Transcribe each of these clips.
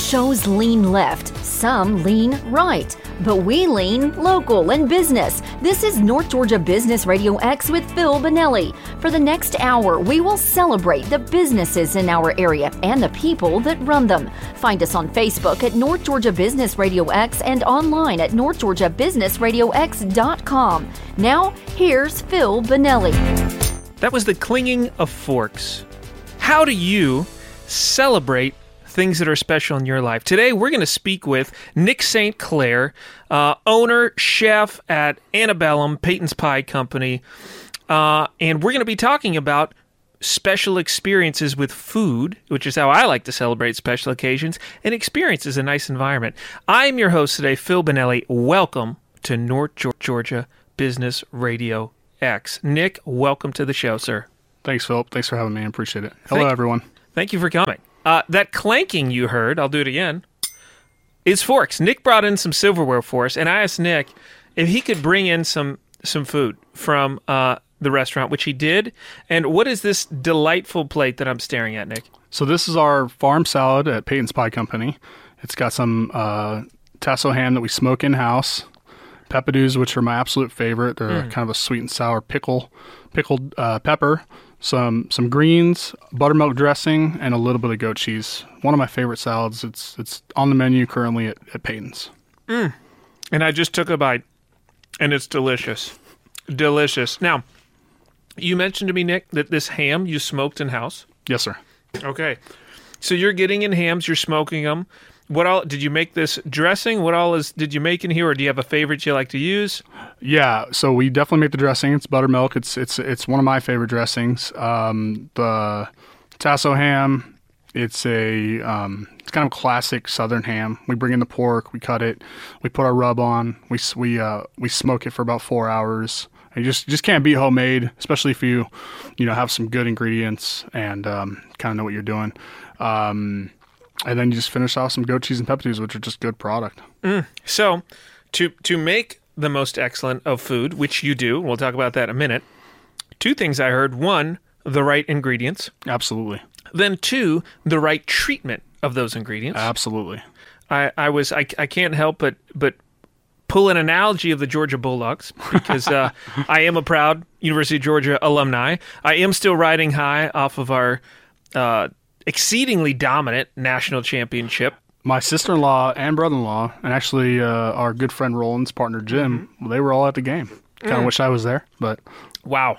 shows lean left, some lean right, but we lean local and business. This is North Georgia Business Radio X with Phil Bonelli. For the next hour, we will celebrate the businesses in our area and the people that run them. Find us on Facebook at North Georgia Business Radio X and online at northgeorgiabusinessradiox.com. Now, here's Phil Bonelli. That was the clinging of forks. How do you celebrate things that are special in your life? Today, we're going to speak with Nick St. Clair, uh, owner, chef at Antebellum, Peyton's Pie Company. Uh, and we're going to be talking about special experiences with food, which is how I like to celebrate special occasions, and experiences in a nice environment. I'm your host today, Phil Bonelli. Welcome to North Georgia Business Radio X. Nick, welcome to the show, sir. Thanks, Philip. Thanks for having me. I appreciate it. Hello, Thank- everyone. Thank you for coming. Uh, that clanking you heard, I'll do it again, is forks. Nick brought in some silverware for us, and I asked Nick if he could bring in some some food from uh, the restaurant, which he did. And what is this delightful plate that I'm staring at, Nick? So this is our farm salad at Peyton's Pie Company. It's got some uh, tasso ham that we smoke in house, peppadews, which are my absolute favorite. They're kind of a sweet and sour pickle, pickled uh, pepper, some some greens, buttermilk dressing, and a little bit of goat cheese. One of my favorite salads. It's it's on the menu currently at, at Peyton's. Mm. And I just took a bite, and it's delicious, delicious. Now, you mentioned to me, Nick, that this ham you smoked in house. Yes, sir. Okay. So you're getting in hams, you're smoking them. What all did you make this dressing? What all is did you make in here, or do you have a favorite you like to use? Yeah, so we definitely make the dressing. It's buttermilk. It's it's it's one of my favorite dressings. Um, the tasso ham. It's a um, it's kind of classic Southern ham. We bring in the pork, we cut it, we put our rub on, we we uh, we smoke it for about four hours. And you just just can't beat homemade, especially if you you know have some good ingredients and um, kind of know what you're doing. Um, and then you just finish off some goat cheese and peppadews, which are just good product. So, to to make the most excellent of food, which you do, we'll talk about that in a minute. Two things I heard: one, the right ingredients; Absolutely, then two, the right treatment of those ingredients. absolutely. I, I was I, I can't help but but pull an analogy of the Georgia Bulldogs because uh, I am a proud University of Georgia alumni. I am still riding high off of our uh, exceedingly dominant national championship. my sister-in-law and brother-in-law, and actually uh, our good friend Roland's partner Jim, they were all at the game. Kind of wish I was there, but Wow.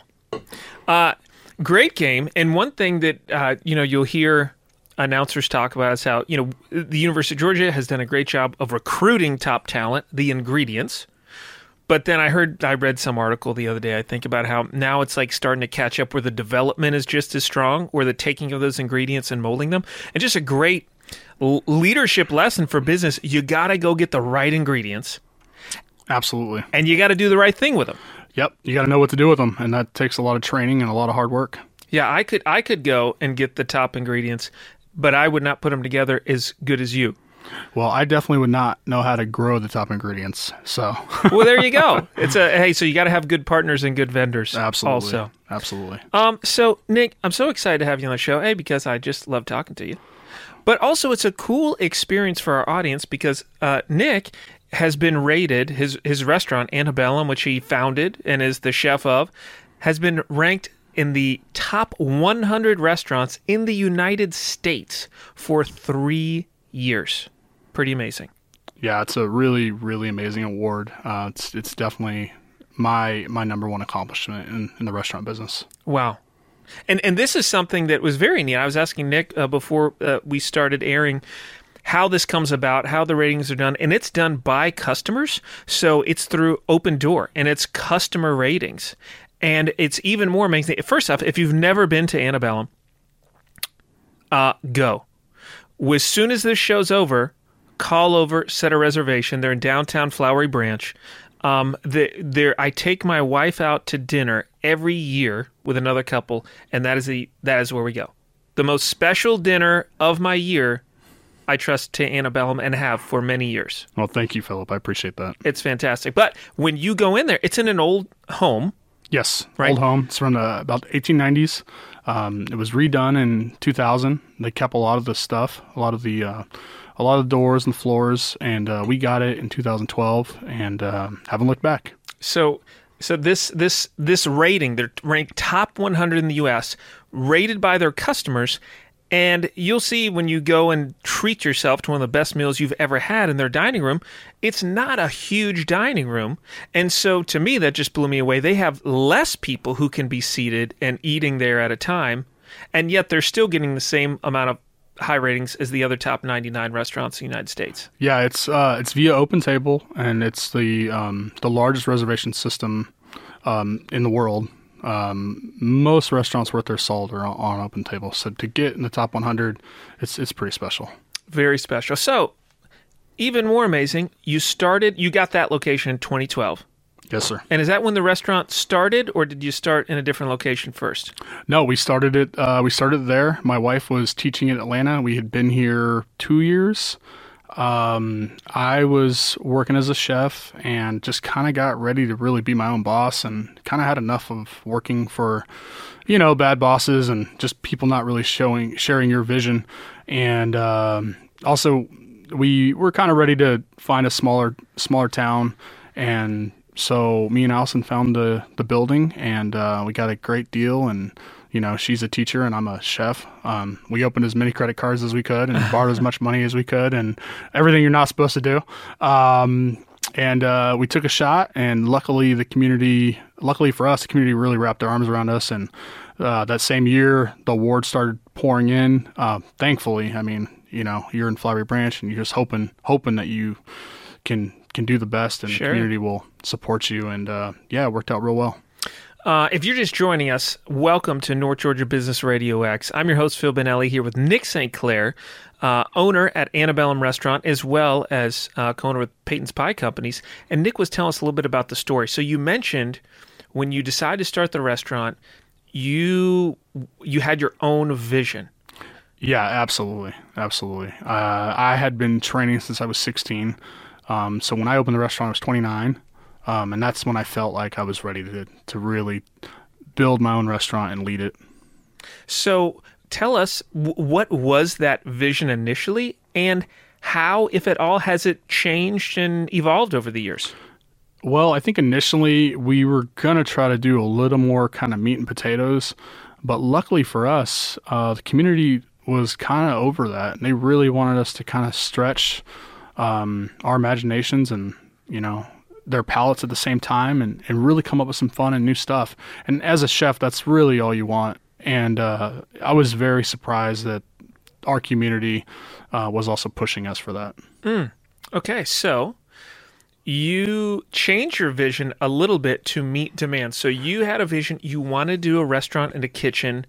Uh, great game. And one thing that, uh, you know, you'll hear announcers talk about is how, you know, the University of Georgia has done a great job of recruiting top talent, the ingredients. But then I heard, I read some article the other day, I think, about how now it's like starting to catch up where the development is just as strong, where the taking of those ingredients and molding them. And just a great l- leadership lesson for business. You got to go get the right ingredients absolutely. and you got to do the right thing with them. Yep, you got to know what to do with them, and that takes a lot of training and a lot of hard work. Yeah, I could I could go and get the top ingredients, but I would not put them together as good as you. Well, I definitely would not know how to grow the top ingredients, so Well, there you go. It's a hey, so you got to have good partners and good vendors. absolutely, Also, absolutely. um, so Nick, I'm so excited to have you on the show. A because I just love talking to you, but also it's a cool experience for our audience because uh, Nick has been rated his his restaurant Antebellum, which he founded and is the chef of, has been ranked in the top 100 restaurants in the United States for three years. Pretty amazing. Yeah, it's a really, really amazing award. Uh, it's it's definitely my my number one accomplishment in, in the restaurant business. Wow. And and this is something that was very neat. I was asking Nick uh, before uh, we started airing how this comes about, how the ratings are done, and it's done by customers. So it's through Open Door and it's customer ratings. And it's even more amazing. First off, if you've never been to Antebellum, uh, go. As soon as this show's over, call over, set a reservation. They're in downtown Flowery Branch. Um, the, there, I take my wife out to dinner every year with another couple, and that is the that is where we go. The most special dinner of my year, I trust to Antebellum and have for many years. Well, thank you, Philip. I appreciate that. It's fantastic. But when you go in there, it's in an old home. Yes, Right. old home. It's from the about 1890s. Um, it was redone in 2000. They kept a lot of the stuff, a lot of the uh, a lot of doors and floors, and uh, we got it in 2012, and uh, haven't looked back. So, so this this this rating, they're ranked top 100 in the U.S., rated by their customers. And you'll see when you go and treat yourself to one of the best meals you've ever had in their dining room, it's not a huge dining room. And so to me, that just blew me away. They have less people who can be seated and eating there at a time, and yet they're still getting the same amount of high ratings as the other top 99 restaurants in the United States. Yeah, it's uh, it's via Open Table, and it's the um, the largest reservation system um, in the world. Um, most restaurants worth their salt are on Open Table, so to get in the top 100, it's it's pretty special. Very special. So, even more amazing, you started, you got that location in 2012. Yes, sir. And is that when the restaurant started, or did you start in a different location first? No, we started it. Uh, we started there. My wife was teaching in Atlanta. We had been here two years. Um, I was working as a chef and just kind of got ready to really be my own boss, and kind of had enough of working for, you know, bad bosses and just people not really showing sharing your vision. And um, also, we were kind of ready to find a smaller smaller town and so me and Allison found the the building, and uh, we got a great deal. And you know, she's a teacher, and I'm a chef. Um, we opened as many credit cards as we could, and borrowed as much money as we could, and everything you're not supposed to do. Um, and uh, we took a shot, and luckily the community, luckily for us, the community really wrapped their arms around us. And uh, that same year, the awards started pouring in. Uh, thankfully, I mean, you know, you're in Flowery Branch, and you're just hoping, hoping that you can can do the best, and Sure. the community will support you. And uh, yeah, it worked out real well. Uh, if you're just joining us, welcome to North Georgia Business Radio X. I'm your host, Phil Bonelli, here with Nick St. Clair, uh, owner at Antebellum Restaurant, as well as uh, co owner with Peyton's Pie Companies. And Nick was telling us a little bit about the story. So you mentioned when you decided to start the restaurant, you you had your own vision. Yeah, absolutely, absolutely. Uh, I had been training since I was 16. Um, so when I opened the restaurant, I was 29, um, and that's when I felt like I was ready to to really build my own restaurant and lead it. So tell us what was that vision initially, and how, if at all, has it changed and evolved over the years? Well, I think initially we were gonna try to do a little more kind of meat and potatoes, but luckily for us, uh, the community was kind of over that, and they really wanted us to kind of stretch um, our imaginations and you know their palates at the same time, and, and really come up with some fun and new stuff. And as a chef, that's really all you want. And uh, I was very surprised that our community uh, was also pushing us for that. Okay, so you changed your vision a little bit to meet demand. So you had a vision you want to do a restaurant and a kitchen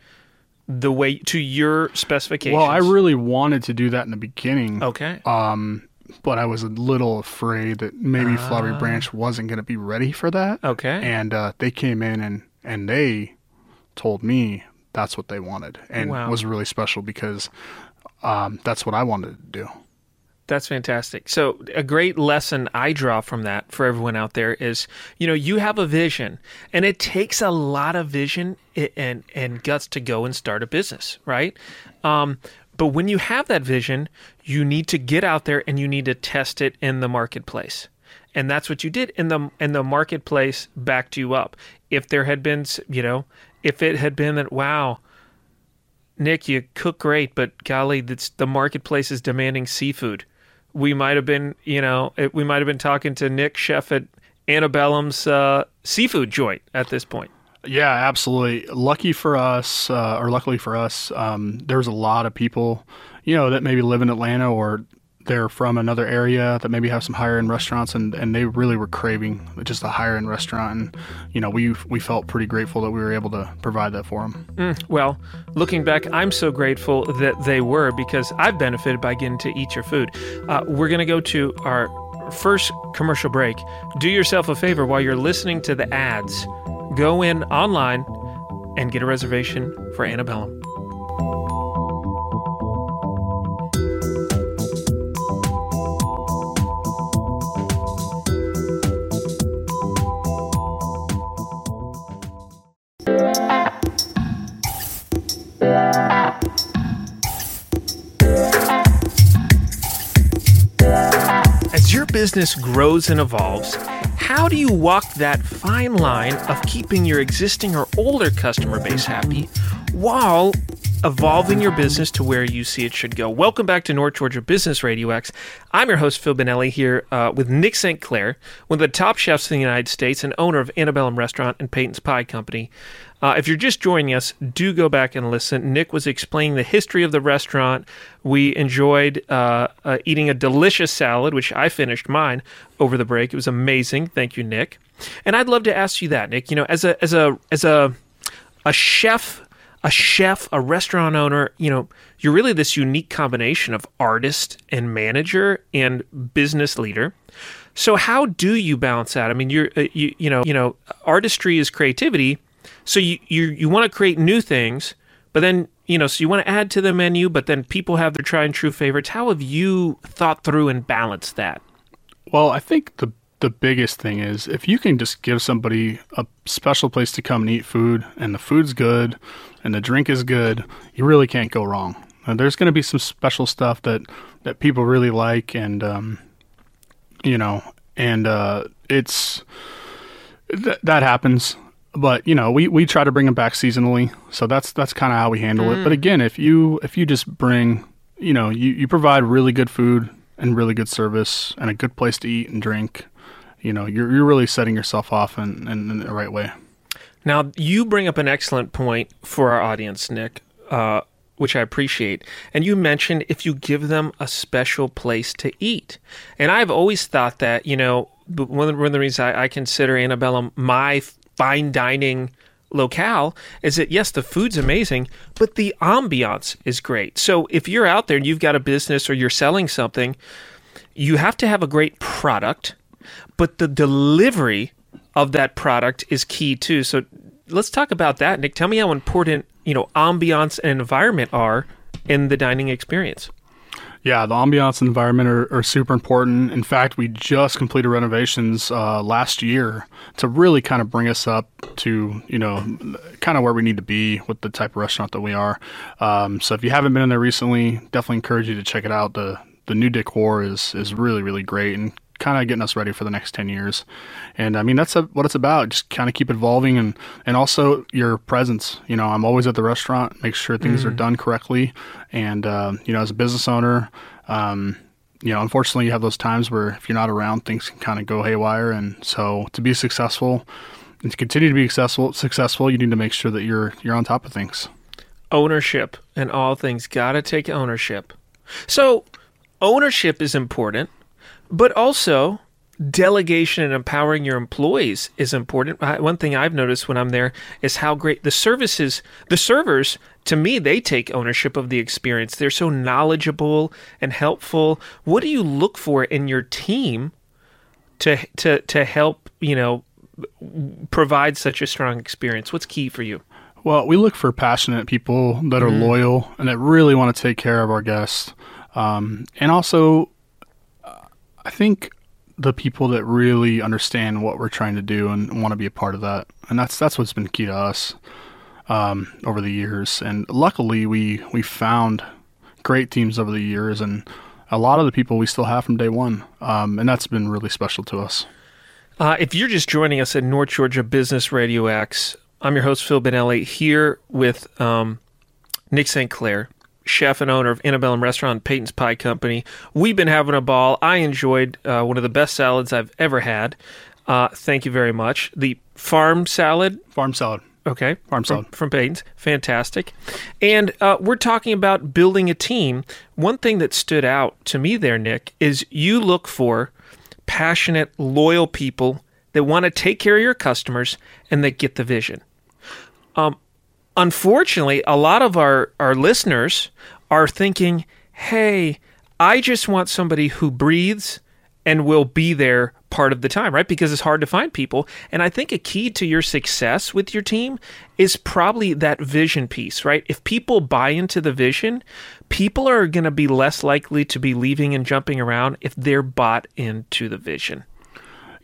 the way to your specifications. Well, I really wanted to do that in the beginning. okay. Um, but I was a little afraid that maybe Flowery Branch wasn't going to be ready for that. Ah. Okay. And uh, they came in and, and they told me that's what they wanted. And Wow. it was really special because um, that's what I wanted to do. That's fantastic. So, a great lesson I draw from that for everyone out there is, you know, you have a vision, and it takes a lot of vision and and guts to go and start a business, right? Um, but when you have that vision, you need to get out there and you need to test it in the marketplace, and that's what you did. In the and the marketplace backed you up. If there had been, you know, if it had been that, wow, Nick, you cook great, but golly, that's, the marketplace is demanding seafood. We might have been, you know, it, we might have been talking to Nick, chef at Antebellum's uh, seafood joint at this point. Yeah, absolutely. Lucky for us, uh, or luckily for us, um, there's a lot of people, you know, that maybe live in Atlanta or they're from another area that maybe have some higher end restaurants, and, and they really were craving just a higher end restaurant. And you know, we we felt pretty grateful that we were able to provide that for them. Well, looking back, I'm so grateful that they were because I've benefited by getting to eat your food. Uh, we're going to go to our first commercial break. Do yourself a favor while you're listening to the ads, go in online and get a reservation for Antebellum. As your business grows and evolves, how do you walk that fine line of keeping your existing or older customer base happy while evolving your business to where you see it should go? Welcome back to North Georgia Business Radio X. I'm your host, Phil Bonelli, here uh, with Nick St. Clair, one of the top chefs in the United States and owner of Antebellum Restaurant and Peyton's Pie Company. Uh, if you're just joining us, do go back and listen. Nick was explaining the history of the restaurant. We enjoyed uh, uh, eating a delicious salad, which I finished mine over the break. It was amazing. Thank you, Nick. And I'd love to ask you that, Nick. You know, as a as a as a a chef, a chef, a restaurant owner. You know, you're really this unique combination of artist and manager and business leader. So how do you balance that? I mean, you're uh, you you know you know artistry is creativity so you you, you want to create new things, but then you know, so you want to add to the menu, but then people have their tried and true favorites. How have you thought through and balanced that? Well, I think the the biggest thing is if you can just give somebody a special place to come and eat food, and the food's good, and the drink is good, you really can't go wrong. There's going to be some special stuff that that people really like, and um, you know, and uh, it's th- that happens but you know we, we try to bring them back seasonally so that's that's kind of how we handle mm. it but mm. again if you if you just bring you know you, you provide really good food and really good service and a good place to eat and drink you know you're, you're really setting yourself off in, in, in the right way now you bring up an excellent point for our audience nick uh, which I appreciate. And you mentioned if you give them a special place to eat. And I've always thought that, you know, one of the, one of the reasons I, I consider Antebellum my fine dining locale is that yes, the food's amazing, but the ambiance is great. So if you're out there and you've got a business or you're selling something, you have to have a great product, but the delivery of that product is key too. So let's talk about that, Nick. Tell me how important, you know, ambiance and environment are in the dining experience. Yeah, the ambiance and environment are, are, super important. In fact, we just completed renovations uh, last year to really kind of bring us up to, you know, kind of where we need to be with the type of restaurant that we are. Um, so if you haven't been in there recently, definitely encourage you to check it out. The the new decor is is really really great and kind of getting us ready for the next 10 years. And I mean, that's a, what it's about. Just kind of keep evolving and, and also your presence. You know, I'm always at the restaurant, make sure things mm. are done correctly. And, uh, you know, as a business owner, um, you know, unfortunately, you have those times where if you're not around, things can kind of go haywire. And so to be successful and to continue to be successful, successful, you need to make sure that you're, you're on top of things. Ownership and all things. Got to take ownership. So, ownership is important but also, delegation and empowering your employees is important. One thing I've noticed when I'm there is how great the services, the servers, to me, they take ownership of the experience. They're so knowledgeable and helpful. What do you look for in your team to to to help, you know, provide such a strong experience? What's key for you? Well, we look for passionate people that are mm-hmm. loyal and that really want to take care of our guests. Um, and also I think the people that really understand what we're trying to do and want to be a part of that, and that's that's what's been key to us um, over the years. And luckily, we we found great teams over the years, and a lot of the people we still have from day one, um, and that's been really special to us. Uh, if you're just joining us at North Georgia Business Radio X, I'm your host Phil Bonelli here with um, Nick St. Clair chef and owner of Antebellum Restaurant, Peyton's Pie Company. We've been having a ball. I enjoyed uh, one of the best salads I've ever had. Uh, thank you very much. The farm salad. Farm salad. Okay. Farm salad. From, from Peyton's. Fantastic. And uh, we're talking about building a team. One thing that stood out to me there, Nick, is you look for passionate, loyal people that want to take care of your customers and that get the vision. Um, unfortunately, a lot of our, our listeners are thinking, hey, I just want somebody who breathes and will be there part of the time, right? Because it's hard to find people. And I think a key to your success with your team is probably that vision piece, right? If people buy into the vision, people are going to be less likely to be leaving and jumping around if they're bought into the vision.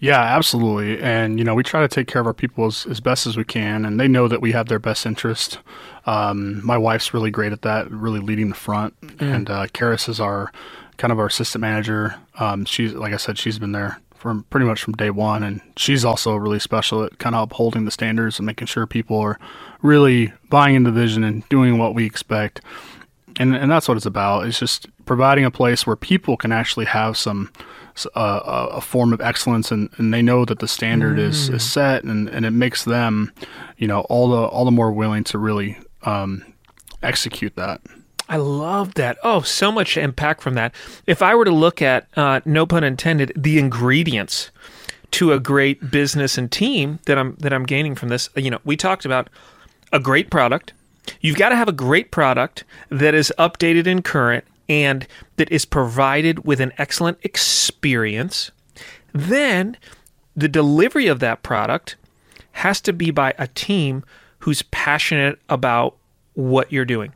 Yeah, absolutely. And, you know, we try to take care of our people as, as best as we can, and they know that we have their best interest. Um, my wife's really great at that, really leading the front. Mm. And uh, Karis is our kind of our assistant manager. Um, she's like I said, she's been there from pretty much from day one, and she's also really special at kind of upholding the standards and making sure people are really buying into the vision and doing what we expect. And and that's what it's about. It's just providing a place where people can actually have some uh, a form of excellence and, and they know that the standard mm. is, is set and, and it makes them you know all the all the more willing to really um, execute that I love that. Oh, so much impact from that. If I were to look at, uh, no pun intended, the ingredients to a great business and team that I'm that I'm gaining from this, you know, we talked about a great product. You've got to have a great product that is updated and current and that is provided with an excellent experience. Then the delivery of that product has to be by a team who's passionate about what you're doing,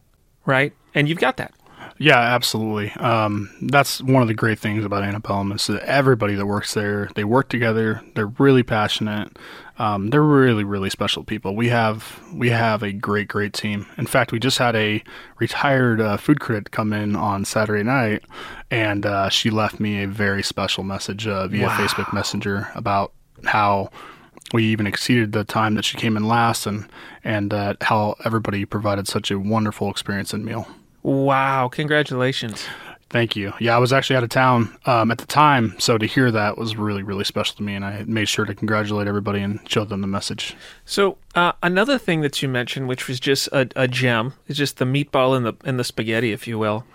right? and you've got that. Yeah, absolutely. Um, that's one of the great things about Antebellum is that everybody that works there, they work together. They're really passionate. Um, they're really, really special people. We have we have a great, great team. In fact, we just had a retired uh, food critic come in on Saturday night, and uh, she left me a very special message uh, via wow. Facebook Messenger about how we even exceeded the time that she came in last, and and uh, how everybody provided such a wonderful experience and meal. Wow! Congratulations. Thank you. Yeah, I was actually out of town um, at the time, so to hear that was really, really special to me, and I made sure to congratulate everybody and show them the message. So uh, another thing that you mentioned, which was just a, a gem, is just the meatball and the and the spaghetti, if you will,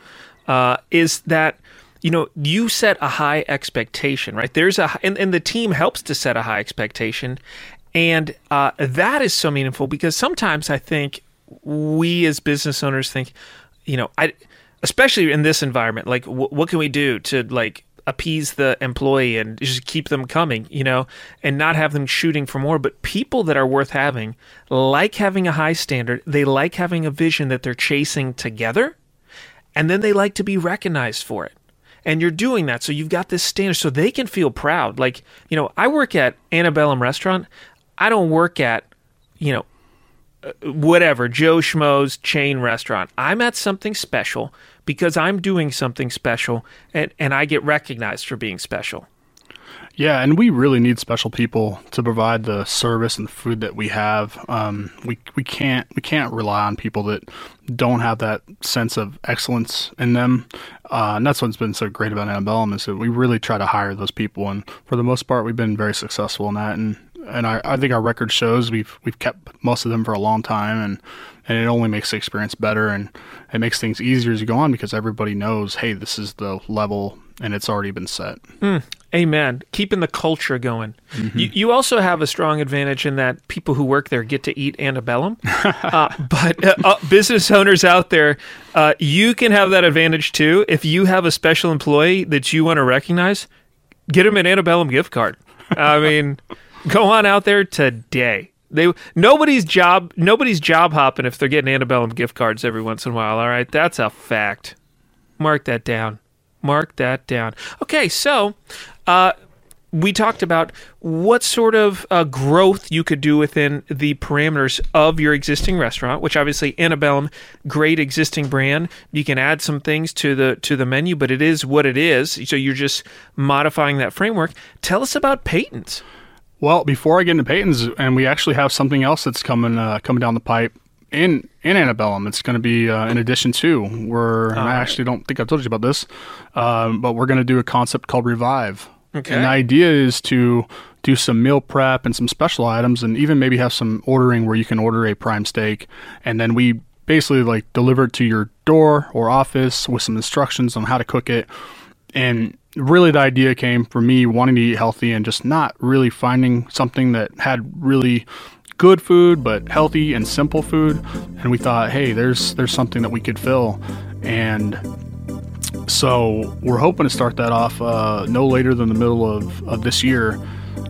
uh, is that you know you set a high expectation, right? There's a and, and the team helps to set a high expectation, and uh, that is so meaningful because sometimes I think we as business owners think you know, I especially in this environment, like w- what can we do to like appease the employee and just keep them coming, you know, and not have them shooting for more. But people that are worth having like having a high standard. They like having a vision that they're chasing together, and then they like to be recognized for it. And you're doing that, so you've got this standard, so they can feel proud. Like, you know, I work at Antebellum Restaurant. I don't work at, you know, whatever Joe Schmo's chain restaurant. I'm at something special because I'm doing something special, and and I get recognized for being special. Yeah, and we really need special people to provide the service and the food that we have. Um, we we can't we can't rely on people that don't have that sense of excellence in them. Uh, and that's what's been so great about Antebellum is that we really try to hire those people, and for the most part, we've been very successful in that. And and I, I think our record shows we've we've kept most of them for a long time, and and it only makes the experience better, and it makes things easier as you go on because everybody knows, hey, this is the level, and it's already been set. Mm, amen. Keeping the culture going. Mm-hmm. You, you, also have a strong advantage in that people who work there get to eat antebellum, uh, but uh, uh, business owners out there, uh, you can have that advantage too. If you have a special employee that you want to recognize, get them an antebellum gift card. I mean. Go on out there today. They nobody's job nobody's job hopping if they're getting antebellum gift cards every once in a while. All right, that's a fact. Mark that down. Mark that down. Okay, so uh, we talked about what sort of uh, growth you could do within the parameters of your existing restaurant, which obviously Antebellum, great existing brand. You can add some things to the to the menu, but it is what it is. So you're just modifying that framework. Tell us about Peyton's. Well, before I get into Peyton's, and we actually have something else that's coming uh, coming down the pipe in in Antebellum. It's going to be uh, in addition to. We're I actually don't think I've told you about this, um, but we're going to do a concept called Revive. Okay. And the idea is to do some meal prep and some special items, and even maybe have some ordering where you can order a prime steak, and then we basically like deliver it to your door or office with some instructions on how to cook it. And really the idea came from me wanting to eat healthy and just not really finding something that had really good food but healthy and simple food. And we thought hey there's there's something that we could fill. And so we're hoping to start that off uh, no later than the middle of, of this year.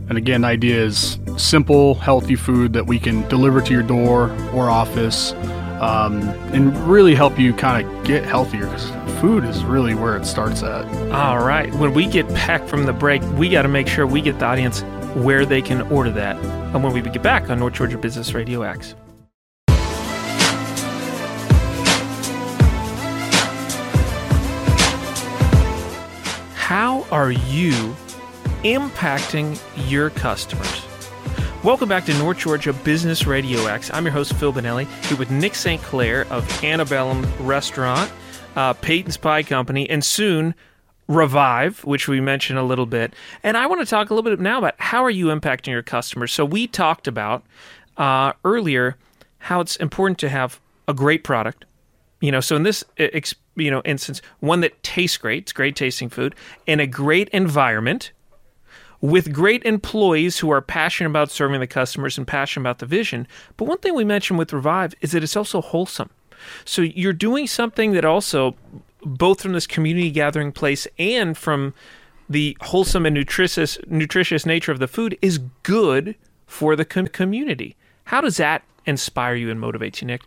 And again the idea is simple healthy food that we can deliver to your door or office um, and really help you kind of get healthier because food is really where it starts at. All right. When we get back from the break, we got to make sure we get the audience where they can order that. And when we get back on North Georgia Business Radio X. how are you impacting your customers? Welcome back to North Georgia Business Radio X. I'm your host, Phil Bonelli, here with Nick St. Clair of Antebellum Restaurant, uh, Peyton's Pie Company, and soon Revive, which we mentioned a little bit. And I want to talk a little bit now about how are you impacting your customers. So we talked about uh, earlier how it's important to have a great product. You know, so in this you know instance, one that tastes great, it's great tasting food, in a great environment with great employees who are passionate about serving the customers and passionate about the vision. But one thing we mentioned with Revive is that it's also wholesome. So you're doing something that also, both from this community gathering place and from the wholesome and nutritious nutritious nature of the food, is good for the com- community. How does that inspire you and motivate you, Nick?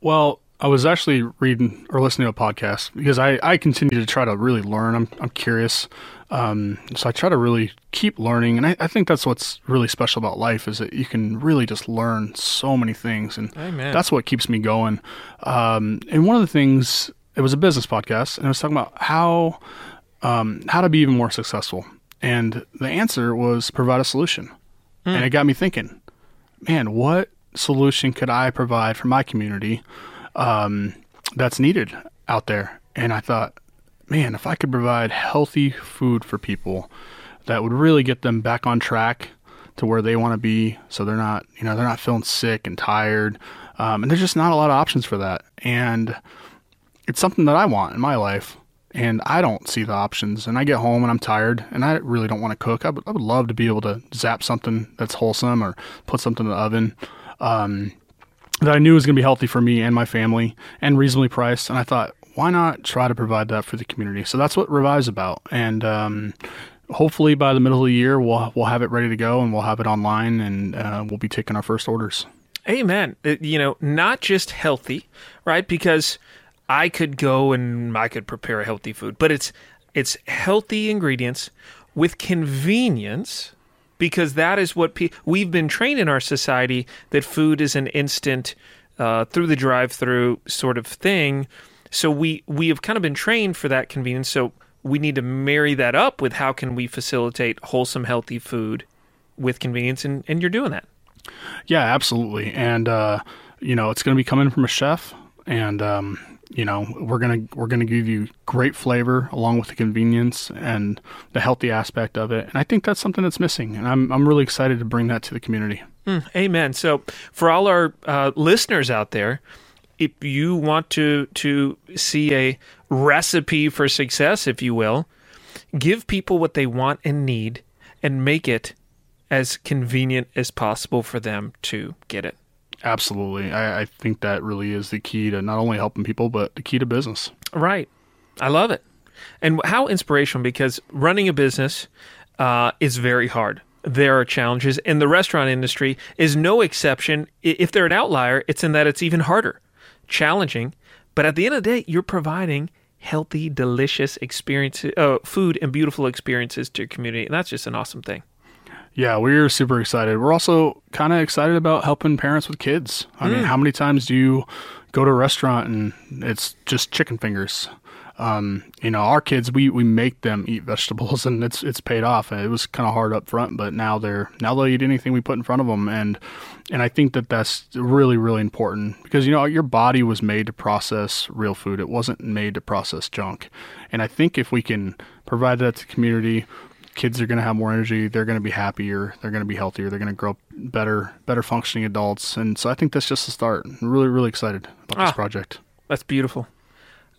Well, I was actually reading or listening to a podcast because I, I continue to try to really learn. I'm, I'm curious. Um, so I try to really keep learning. And I, I, think that's what's really special about life is that you can really just learn so many things. And Amen. that's what keeps me going. Um, and one of the things, it was a business podcast and it was talking about how, um, how to be even more successful. And the answer was provide a solution. Mm. And it got me thinking, man, what solution could I provide for my community? Um, that's needed out there. And I thought, man, if I could provide healthy food for people, that would really get them back on track to where they want to be. So they're not, you know, they're not feeling sick and tired. Um, and there's just not a lot of options for that. And it's something that I want in my life. And I don't see the options. And I get home and I'm tired and I really don't want to cook. I would, would love to be able to zap something that's wholesome or put something in the oven. Um, that I knew was going to be healthy for me and my family and reasonably priced. And I thought, why not try to provide that for the community? So that's what Revive's about. And um, hopefully by the middle of the year, we'll we'll have it ready to go and we'll have it online and uh, we'll be taking our first orders. Amen. It, you know, not just healthy, right? Because I could go and I could prepare a healthy food, but it's it's healthy ingredients with convenience because that is what pe- we've been trained in our society that food is an instant uh, through the drive-through sort of thing. So we we have kind of been trained for that convenience. So we need to marry that up with how can we facilitate wholesome, healthy food with convenience, and, and you're doing that. Yeah, absolutely. And uh, you know, it's going to be coming from a chef, and um, you know we're gonna we're gonna give you great flavor along with the convenience and the healthy aspect of it. And i think that's something that's missing and i'm, I'm really excited to bring that to the community. Mm, amen. So for all our uh, listeners out there if you want to to see a recipe for success if you will give people what they want and need and make it as convenient as possible for them to get it Absolutely. I, I, think that really is the key to not only helping people, but the key to business. Right. I love it. And how inspirational because running a business uh, is very hard. There are challenges, and the restaurant industry is no exception. If they're an outlier, it's in that it's even harder, challenging. But at the end of the day, you're providing healthy, delicious experiences, uh, food, and beautiful experiences to your community. And that's just an awesome thing. Yeah, we're super excited. We're also kind of excited about helping parents with kids. I mm. mean, how many times do you go to a restaurant and it's just chicken fingers? Um, you know, our kids, we, we make them eat vegetables, and it's it's paid off. It was kind of hard up front, but now they're now they'll eat anything we put in front of them, and and I think that that's really really important because you know your body was made to process real food. It wasn't made to process junk, and I think if we can provide that to community, kids are going to have more energy. They're going to be happier. They're going to be healthier. They're going to grow up better, better functioning adults. And so I think that's just the start. I'm really, really excited about ah, this project. That's beautiful.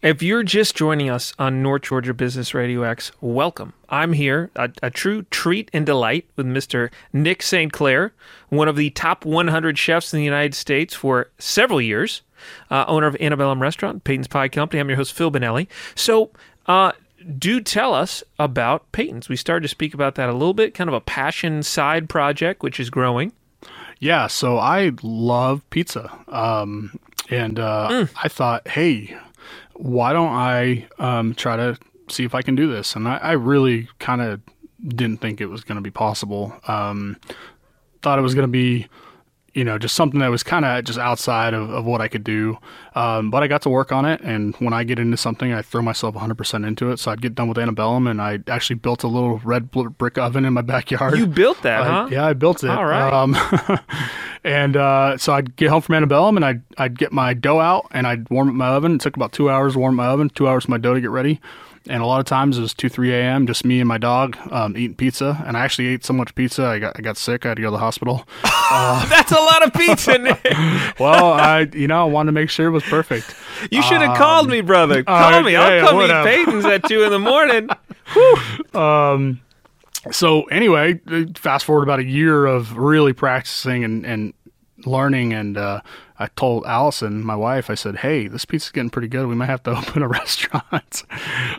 If you're just joining us on North Georgia Business Radio X, welcome. I'm here, a, a true treat and delight with Mr. Nick St. Clair, one of the top 100 chefs in the United States for several years, uh, owner of Antebellum Restaurant, Peyton's Pie Company. I'm your host, Phil Bonelli. So, uh, do tell us about Peyton's. We started to speak about that a little bit, kind of a passion side project, which is growing. Yeah, so I love pizza. Um, and uh, mm. I thought, hey, why don't I um, try to see if I can do this? And I, I really kind of didn't think it was going to be possible. Um, thought it was going to be you know, just something that was kind of just outside of, of what I could do. Um, but I got to work on it. And when I get into something, I throw myself 100% into it. So I'd get done with antebellum and I actually built a little red brick oven in my backyard. You built that, I, huh? Yeah, I built it. All right. Um, and uh, so I'd get home from antebellum and I'd, I'd get my dough out and I'd warm up my oven. It took about two hours to warm my oven, two hours for my dough to get ready. And a lot of times it was 2, 3 a.m., just me and my dog um, eating pizza. And I actually ate so much pizza, I got, I got sick. I had to go to the hospital. That's a lot of pizza, Nick. well, I, you know, I wanted to make sure it was perfect. You should have called me, brother. Call uh, me. I'll yeah, come eat. Peyton's at 2 in the morning. so anyway, fast forward about a year of really practicing and, and learning, and uh, I told Allison, my wife, I said, "Hey, this pizza's getting pretty good. We might have to open a restaurant."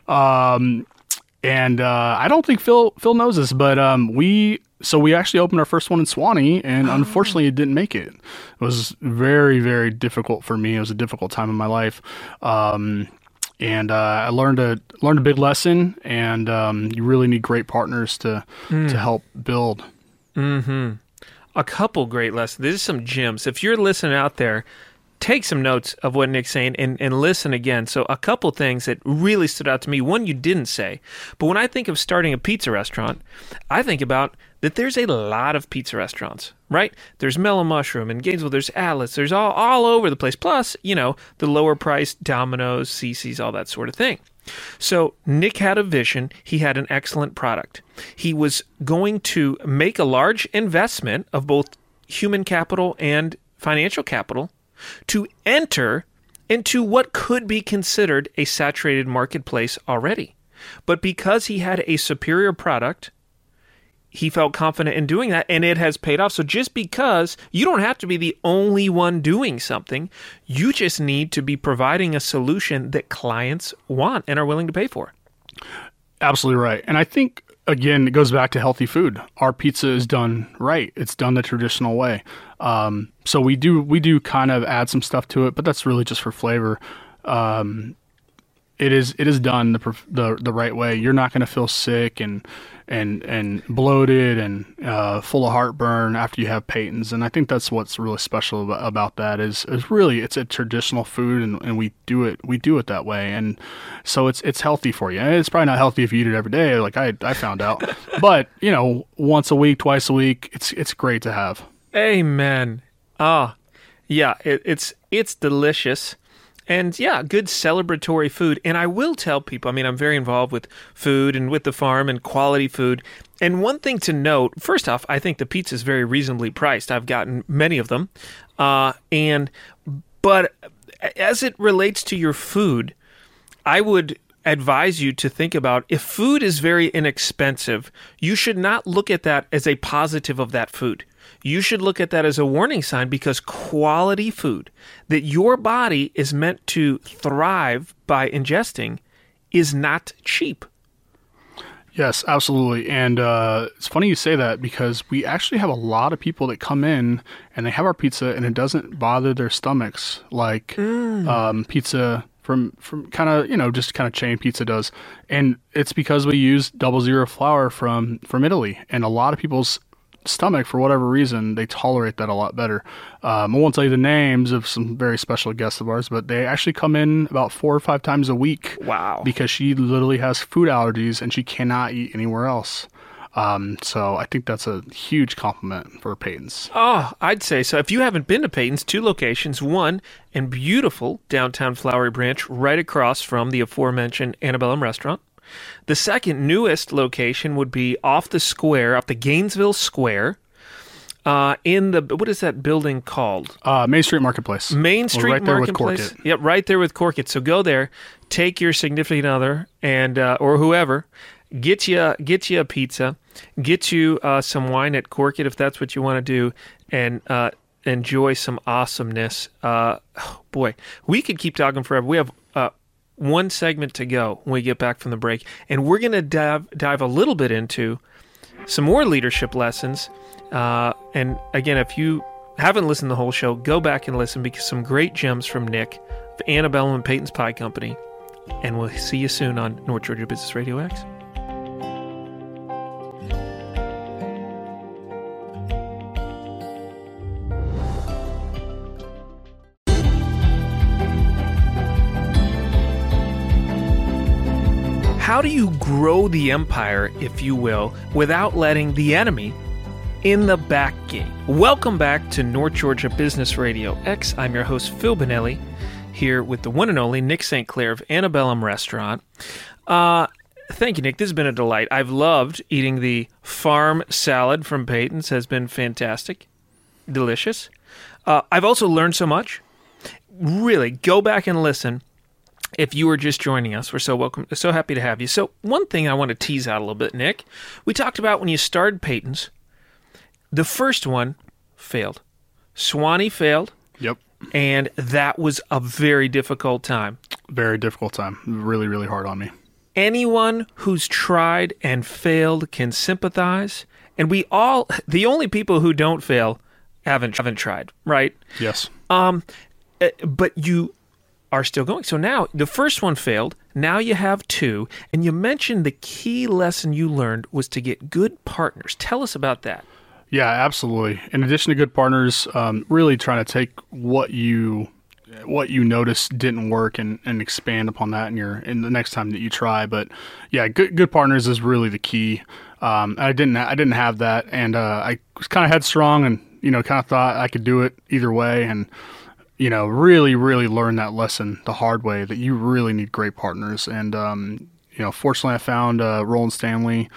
um, and uh, I don't think Phil Phil knows this, but um, we so we actually opened our first one in Suwanee, and unfortunately, it didn't make it. It was very very difficult for me. It was a difficult time in my life. Um, and uh, I learned a learned a big lesson, and um, you really need great partners to to help build. A couple great lessons. There's some gems. If you're listening out there, take some notes of what Nick's saying and, and listen again. So, a couple things that really stood out to me. One you didn't say, but when I think of starting a pizza restaurant, I think about that there's a lot of pizza restaurants, right? There's Mellow Mushroom in Gainesville, there's Atlas, there's all, all over the place. Plus, you know, the lower priced Domino's, CiCi's, all that sort of thing. So Nick had a vision. He had an excellent product. He was going to make a large investment of both human capital and financial capital to enter into what could be considered a saturated marketplace already. But because he had a superior product, he felt confident in doing that and it has paid off. So just because you don't have to be the only one doing something, you just need to be providing a solution that clients want and are willing to pay for. Absolutely right. And I think again, it goes back to healthy food. Our pizza is done right. It's done the traditional way. Um, so we do we do kind of add some stuff to it, but that's really just for flavor. Um, it is it is done the the the right way. You're not going to feel sick and and and bloated and uh, full of heartburn after you have Peyton's. And I think that's what's really special about, that is is really it's a traditional food and, and we do it we do it that way. And so it's it's healthy for you. And It's probably not healthy if you eat it every day, like I I found out. but you know, once a week, twice a week, it's it's great to have. Amen. Ah, yeah, it, it's it's delicious. And yeah, good celebratory food. And I will tell people, I mean, I'm very involved with food and with the farm and quality food. And one thing to note, first off, I think the pizza is very reasonably priced. I've gotten many of them. Uh, and, but as it relates to your food, I would advise you to think about if food is very inexpensive, you should not look at that as a positive of that food. You should look at that as a warning sign because quality food that your body is meant to thrive by ingesting is not cheap. Yes, absolutely. And uh, it's funny you say that because we actually have a lot of people that come in and they have our pizza and it doesn't bother their stomachs like um, pizza from from kind of you know just kind of chain pizza does. And it's because we use double zero flour from from Italy, and a lot of people's stomach for whatever reason they tolerate that a lot better. Um, I won't tell you the names of some very special guests of ours, but they actually come in about four or five times a week. Wow. Because she literally has food allergies and she cannot eat anywhere else. Um, so I think that's a huge compliment for Peyton's. Oh, I'd say so. If you haven't been to Peyton's, two locations, one in beautiful downtown Flowery Branch, right across from the aforementioned Antebellum restaurant. The second newest location would be off the square, off the Gainesville Square, uh, in the what is that building called? Uh, Main Street Marketplace. Main We're Street right there with Marketplace. Corkit. Yep, right there with Corkit. So go there, take your significant other and uh, or whoever, get you get you a pizza, get you uh, some wine at Corkit if that's what you want to do, and uh, enjoy some awesomeness. Uh, oh, boy, we could keep talking forever. We have. One segment to go when we get back from the break, and we're going to dive dive a little bit into some more leadership lessons. Uh, and again, if you haven't listened to the whole show, go back and listen because some great gems from Nick of Antebellum and Peyton's Pie Company. And we'll see you soon on North Georgia Business Radio X. how do you grow the empire, if you will, without letting the enemy in the back gate? Welcome back to North Georgia Business Radio X. I'm your host, Phil Bonelli, here with the one and only Nick St. Clair of Antebellum Restaurant. Uh, thank you, Nick. This has been a delight. I've loved eating the farm salad from Peyton's, has been fantastic, delicious. Uh, I've also learned so much. Really, go back and listen if you were just joining us, we're so welcome, so happy to have you. So, one thing I want to tease out a little bit, Nick, we talked about when you started Peyton's. The first one failed. Suwanee failed. Yep. And that was a very difficult time. Very difficult time. Really, really hard on me. Anyone who's tried and failed can sympathize. And we all, the only people who don't fail haven't haven't tried, right? Yes. Um, eh, but you are still going. So now the first one failed. Now you have two. And you mentioned the key lesson you learned was to get good partners. Tell us about that. Yeah, absolutely. In addition to good partners, um, really trying to take what you what you notice didn't work and, and expand upon that in your in the next time that you try. But yeah, good good partners is really the key. Um, I didn't I didn't have that, and uh, I was kind of headstrong, and you know, kind of thought I could do it either way, and you know, really, really learn that lesson the hard way that you really need great partners. And, um, you know, fortunately, I found uh, Roland Stanley,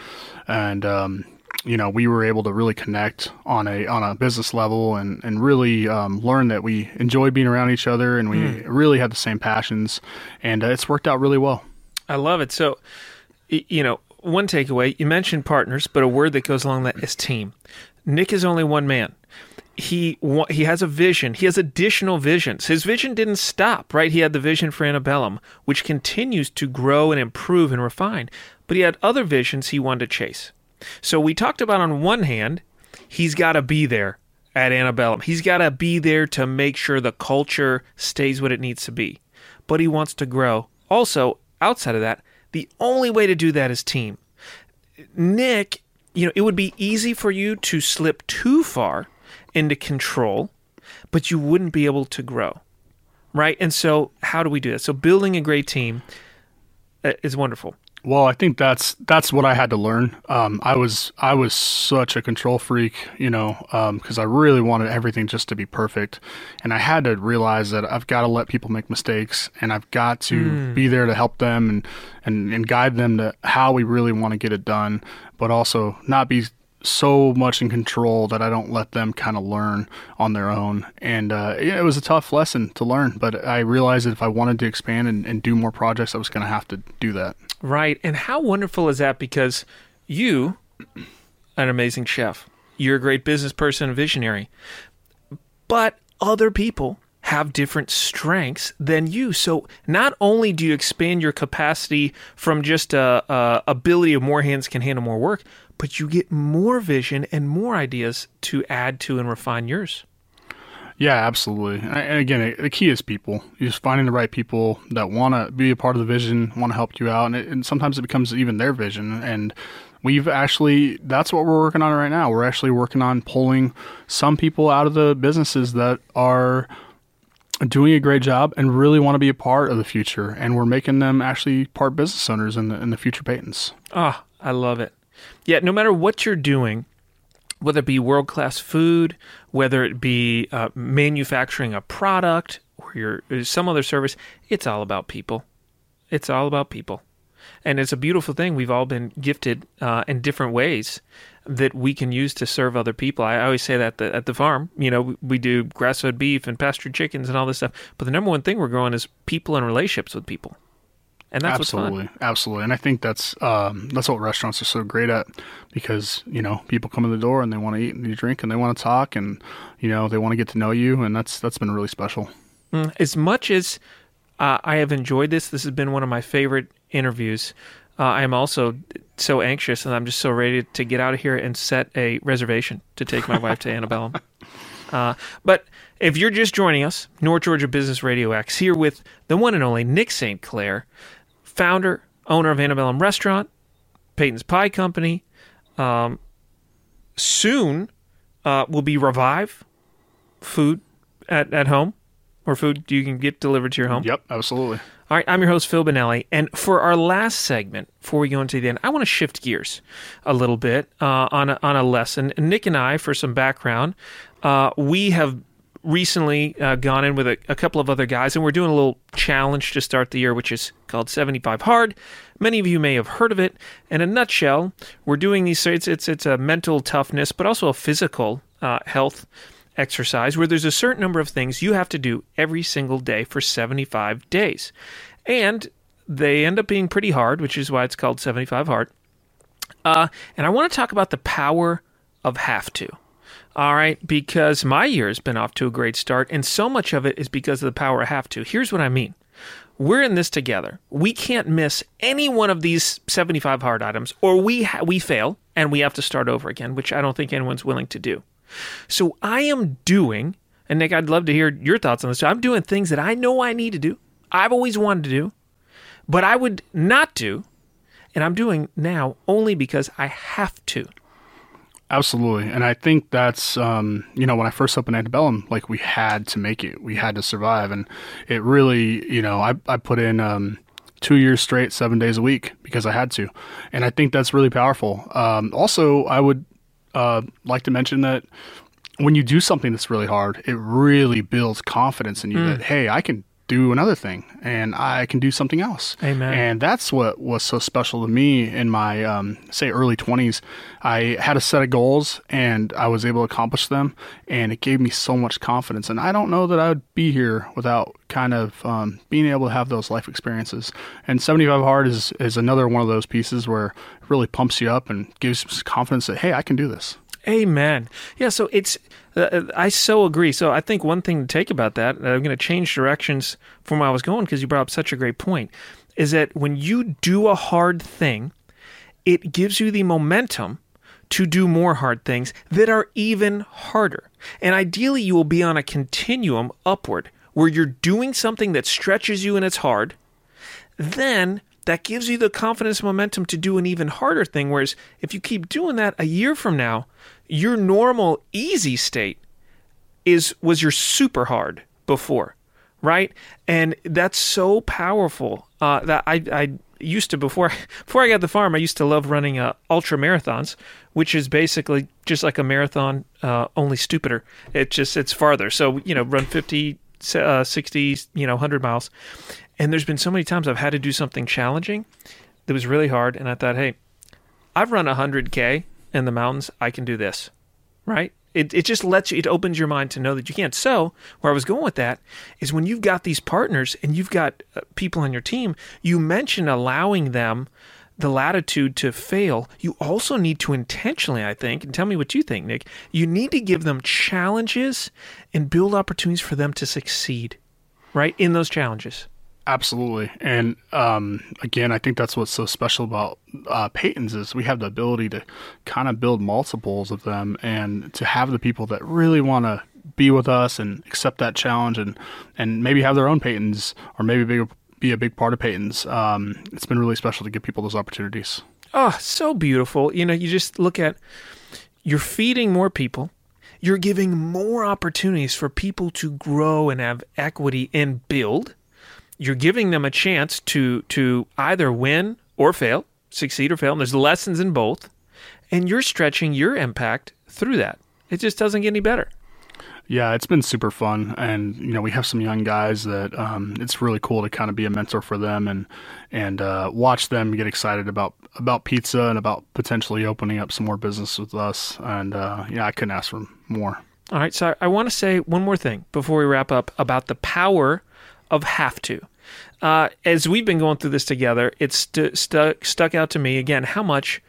and um, you know, we were able to really connect on a on a business level, and and really um, learn that we enjoy being around each other, and we mm. really had the same passions, and uh, it's worked out really well. I love it. So, you know, one takeaway you mentioned partners, but a word that goes along that is team. Nick is only one man he he has a vision. He has additional visions. His vision didn't stop, right? He had the vision for Antebellum, which continues to grow and improve and refine. But he had other visions he wanted to chase. So we talked about on one hand, he's got to be there at Antebellum. He's got to be there to make sure the culture stays what it needs to be. But he wants to grow. Also, outside of that, the only way to do that is team. Nick, you know, it would be easy for you to slip too far into control, but you wouldn't be able to grow. Right? And so, how do we do that? So, building a great team uh, is wonderful. Well, I think that's that's what I had to learn. Um, I was I was such a control freak, you know, because um, I really wanted everything just to be perfect, and I had to realize that I've got to let people make mistakes, and I've got to mm. be there to help them and, and and guide them to how we really want to get it done, but also not be so much in control that I don't let them kind of learn on their own. And uh, it was a tough lesson to learn, but I realized that if I wanted to expand and, and do more projects, I was going to have to do that. Right. And how wonderful is that? Because you, an amazing chef, you're a great business person, a visionary, but other people have different strengths than you. So not only do you expand your capacity from just a, a ability of more hands can handle more work, but you get more vision and more ideas to add to and refine yours. Yeah, absolutely. And again, the key is people. You're just finding the right people that want to be a part of the vision, want to help you out, and, it, and sometimes it becomes even their vision. And we've actually that's what we're working on right now. We're actually working on pulling some people out of the businesses that are doing a great job and really want to be a part of the future, and we're making them actually part business owners in the in the future Peyton's. Ah, I love it. Yeah, no matter what you're doing, whether it be world class food, whether it be uh, manufacturing a product or your some other service, it's all about people. It's all about people, and it's a beautiful thing. We've all been gifted uh, in different ways that we can use to serve other people. I always say that at the farm, you know, we do grass fed beef and pastured chickens and all this stuff. But the number one thing we're growing is people and relationships with people and that's absolutely, absolutely. And I think that's um, that's what restaurants are so great at because you know people come in the door and they want to eat and you drink and they want to talk and you know they want to get to know you and that's that's been really special. Mm, as much as uh, I have enjoyed this, this has been one of my favorite interviews. Uh, I am also so anxious and I'm just so ready to get out of here and set a reservation to take my wife to Antebellum. Uh, but if you're just joining us, North Georgia Business Radio X here with the one and only Nick St. Clair founder, owner of Antebellum Restaurant, Peyton's Pie Company. Um, soon uh, will be Revive food at, at home or food you can get delivered to your home. Yep, absolutely. All right, I'm your host, Phil Bonelli. And for our last segment, before we go into the end, I want to shift gears a little bit uh, on, a, on a lesson. Nick and I, for some background, uh, we have recently uh, gone in with a, a, couple of other guys, and we're doing a little challenge to start the year, which is called 75 Hard. Many of you may have heard of it. In a nutshell, we're doing these. It's it's it's a mental toughness, but also a physical uh, health exercise where there's a certain number of things you have to do every single day for 75 days, and they end up being pretty hard, which is why it's called 75 Hard. Uh, and I want to talk about the power of have to. All right, because my year has been off to a great start, and so much of it is because of the power of have to. Here's what I mean we're in this together. We can't miss any one of these 75 hard items, or we, ha- we fail and we have to start over again, which I don't think anyone's willing to do. So I am doing, and Nick, I'd love to hear your thoughts on this. I'm doing things that I know I need to do, I've always wanted to do, but I would not do, and I'm doing now only because I have to. Absolutely. And I think that's, um, you know, when I first opened Antebellum, like we had to make it, we had to survive. And it really, you know, I, I put in um, two years straight, seven days a week because I had to. And I think that's really powerful. Um, also, I would uh, like to mention that when you do something that's really hard, it really builds confidence in you mm. that, hey, I can do another thing and I can do something else. Amen. And that's what was so special to me in my, um, say, early 20s. I had a set of goals and I was able to accomplish them, and it gave me so much confidence. And I don't know that I would be here without kind of um, being able to have those life experiences. And 75 Hard is, is another one of those pieces where really pumps you up and gives confidence that, hey, I can do this. Amen. Yeah, so it's uh, I so agree. So I think one thing to take about that, I'm going to change directions from where I was going because you brought up such a great point, is that when you do a hard thing, it gives you the momentum to do more hard things that are even harder. And ideally, you will be on a continuum upward where you're doing something that stretches you and it's hard. Then that gives you the confidence and momentum to do an even harder thing. Whereas if you keep doing that a year from now, your normal easy state is was your super hard before, right? And that's so powerful uh, that I, I used to before before I got the farm. I used to love running uh, ultra marathons, which is basically just like a marathon, uh, only stupider. It just it's farther. So you know, run 50, uh, 60, you know, hundred miles. And there's been so many times I've had to do something challenging that was really hard, and I thought, hey, I've run 100k in the mountains, I can do this, right? It, it just lets you, it opens your mind to know that you can't. So, where I was going with that is when you've got these partners and you've got uh, people on your team, you mentioned allowing them the latitude to fail. You also need to intentionally, I think, and tell me what you think, Nick, you need to give them challenges and build opportunities for them to succeed, right? In those challenges. Absolutely, and um, again, I think that's what's so special about uh, Peyton's is we have the ability to kind of build multiples of them, and to have the people that really want to be with us and accept that challenge, and and maybe have their own Peyton's, or maybe be, be a big part of Peyton's. Um, it's been really special to give people those opportunities. Oh, so beautiful! You know, you just look at you're feeding more people. You're giving more opportunities for people to grow and have equity and build you're giving them a chance to to either win or fail, succeed or fail. And there's lessons in both, and you're stretching your impact through that. It just doesn't get any better. Yeah, it's been super fun, and you know we have some young guys that um, it's really cool to kind of be a mentor for them and and uh, watch them get excited about about pizza and about potentially opening up some more business with us. And uh, yeah, I couldn't ask for more. All right, so I want to say one more thing before we wrap up about the power of have to. Uh, as we've been going through this together, it's st- stuck stuck out to me again how much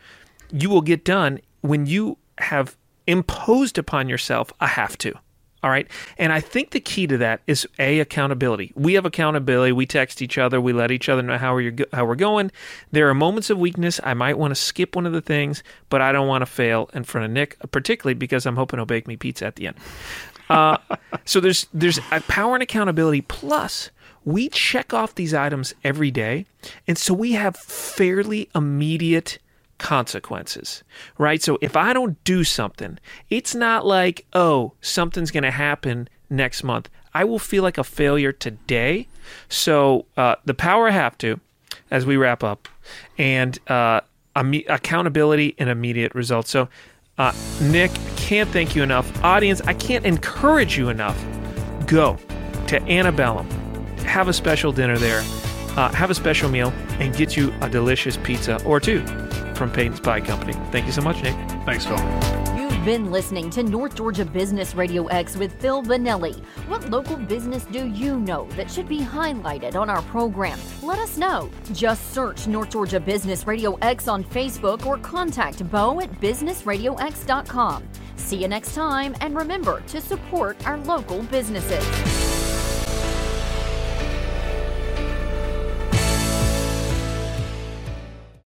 you will get done when you have imposed upon yourself a have to. All right. And I think the key to that is a accountability. We have accountability. We text each other. We let each other know how we're how we're going. There are moments of weakness. I might want to skip one of the things, but I don't want to fail in front of Nick, particularly because I'm hoping he'll bake me pizza at the end. Uh, so there's there's power and accountability. Plus, we check off these items every day, and so we have fairly immediate consequences, right? So if I don't do something, it's not like, oh, something's going to happen next month. I will feel like a failure today. So uh, the power I have to, as we wrap up, and uh, accountability and immediate results. So, uh, Nick, can't thank you enough. Audience, I can't encourage you enough. Go to Antebellum, have a special dinner there, uh, have a special meal, and get you a delicious pizza or two from Peyton's Pie Company. Thank you so much, Nick. Thanks, Phil. You've been listening to North Georgia Business Radio X with Phil Bonelli. What local business do you know that should be highlighted on our program? Let us know. Just search North Georgia Business Radio X on Facebook or contact Bo at businessradiox.com. See you next time, and remember to support our local businesses.